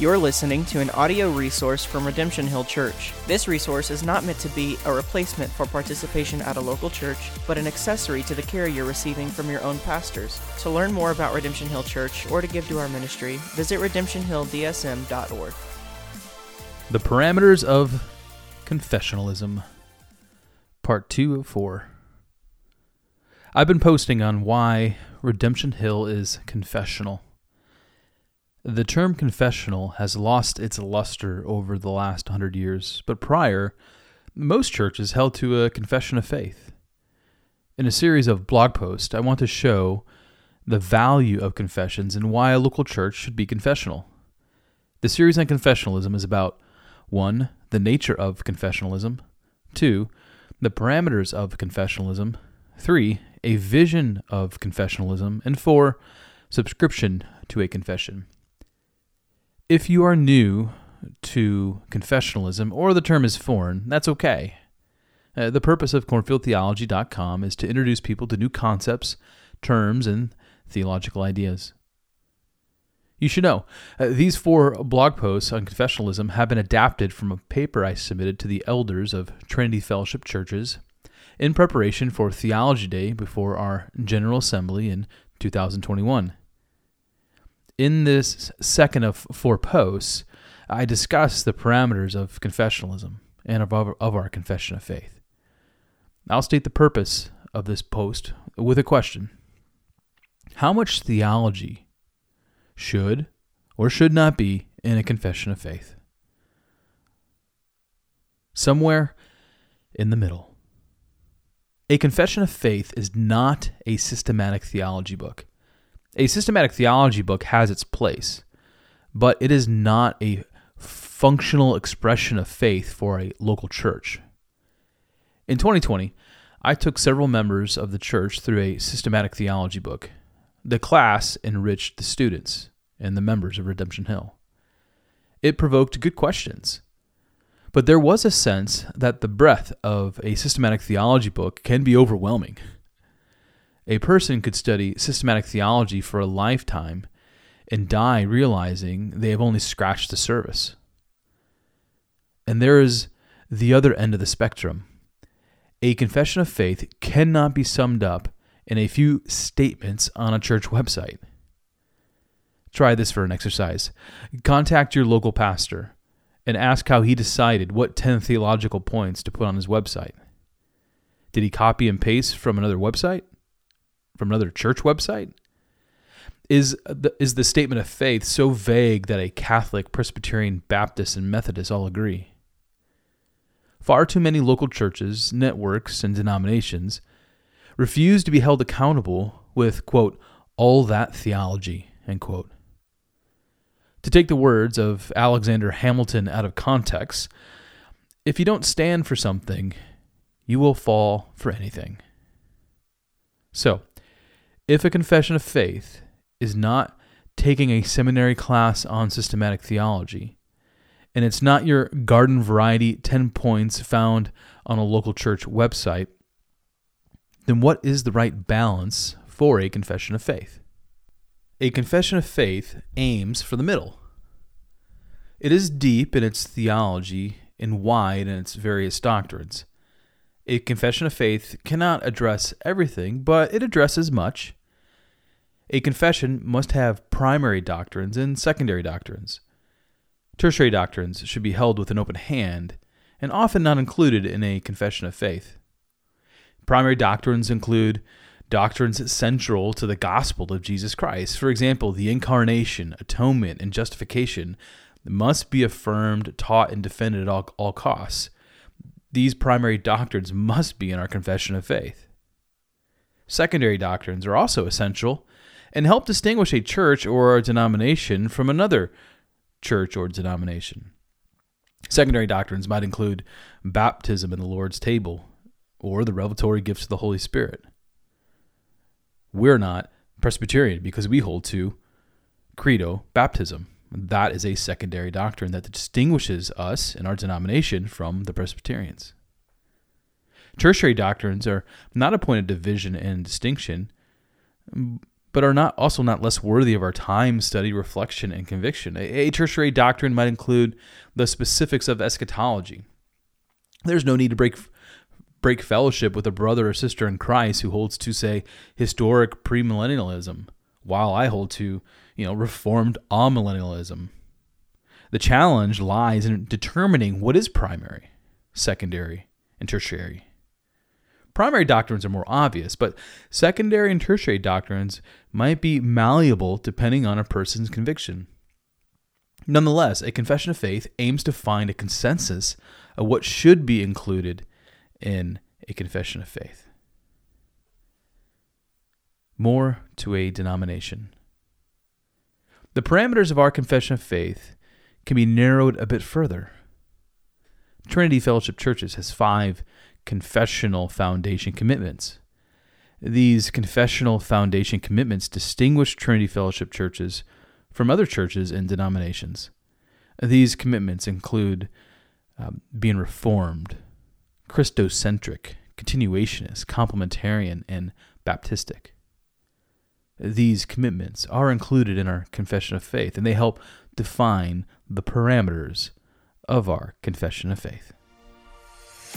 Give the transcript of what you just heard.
You're listening to an audio resource from Redemption Hill Church. This resource is not meant to be a replacement for participation at a local church, but an accessory to the care you're receiving from your own pastors. To learn more about Redemption Hill Church or to give to our ministry, visit redemptionhilldsm.org. The Parameters of Confessionalism, Part 2 of 4. I've been posting on why Redemption Hill is confessional. The term confessional has lost its luster over the last hundred years, but prior, most churches held to a confession of faith. In a series of blog posts, I want to show the value of confessions and why a local church should be confessional. The series on confessionalism is about 1. The nature of confessionalism, 2. The parameters of confessionalism, 3. A vision of confessionalism, and 4. Subscription to a confession. If you are new to confessionalism or the term is foreign, that's okay. Uh, the purpose of cornfieldtheology.com is to introduce people to new concepts, terms, and theological ideas. You should know, uh, these four blog posts on confessionalism have been adapted from a paper I submitted to the elders of Trinity Fellowship churches in preparation for Theology Day before our General Assembly in 2021 in this second of four posts, I discuss the parameters of confessionalism and of our, of our confession of faith. I'll state the purpose of this post with a question How much theology should or should not be in a confession of faith? Somewhere in the middle. A confession of faith is not a systematic theology book. A systematic theology book has its place, but it is not a functional expression of faith for a local church. In 2020, I took several members of the church through a systematic theology book. The class enriched the students and the members of Redemption Hill. It provoked good questions. But there was a sense that the breadth of a systematic theology book can be overwhelming. A person could study systematic theology for a lifetime and die realizing they have only scratched the surface. And there is the other end of the spectrum. A confession of faith cannot be summed up in a few statements on a church website. Try this for an exercise. Contact your local pastor and ask how he decided what 10 theological points to put on his website. Did he copy and paste from another website? From another church website? Is the, is the statement of faith so vague that a Catholic, Presbyterian, Baptist, and Methodist all agree? Far too many local churches, networks, and denominations refuse to be held accountable with, quote, all that theology, end quote. To take the words of Alexander Hamilton out of context, if you don't stand for something, you will fall for anything. So, if a confession of faith is not taking a seminary class on systematic theology, and it's not your garden variety 10 points found on a local church website, then what is the right balance for a confession of faith? A confession of faith aims for the middle. It is deep in its theology and wide in its various doctrines. A confession of faith cannot address everything, but it addresses much a confession must have primary doctrines and secondary doctrines. Tertiary doctrines should be held with an open hand and often not included in a confession of faith. Primary doctrines include doctrines central to the gospel of Jesus Christ. For example, the incarnation, atonement, and justification must be affirmed, taught, and defended at all, all costs. These primary doctrines must be in our confession of faith. Secondary doctrines are also essential and help distinguish a church or a denomination from another church or denomination. Secondary doctrines might include baptism in the Lord's table or the revelatory gifts of the Holy Spirit. We're not Presbyterian because we hold to credo baptism. That is a secondary doctrine that distinguishes us in our denomination from the Presbyterians. Tertiary doctrines are not a point of division and distinction, but are not also not less worthy of our time, study, reflection, and conviction. A, a tertiary doctrine might include the specifics of eschatology. There's no need to break break fellowship with a brother or sister in Christ who holds to say historic premillennialism, while I hold to you know reformed amillennialism. The challenge lies in determining what is primary, secondary, and tertiary. Primary doctrines are more obvious, but secondary and tertiary doctrines might be malleable depending on a person's conviction. Nonetheless, a confession of faith aims to find a consensus of what should be included in a confession of faith. More to a denomination. The parameters of our confession of faith can be narrowed a bit further. Trinity Fellowship Churches has five confessional foundation commitments. These confessional foundation commitments distinguish Trinity Fellowship churches from other churches and denominations. These commitments include um, being reformed, Christocentric, continuationist, complementarian, and Baptistic. These commitments are included in our confession of faith, and they help define the parameters of our confession of faith.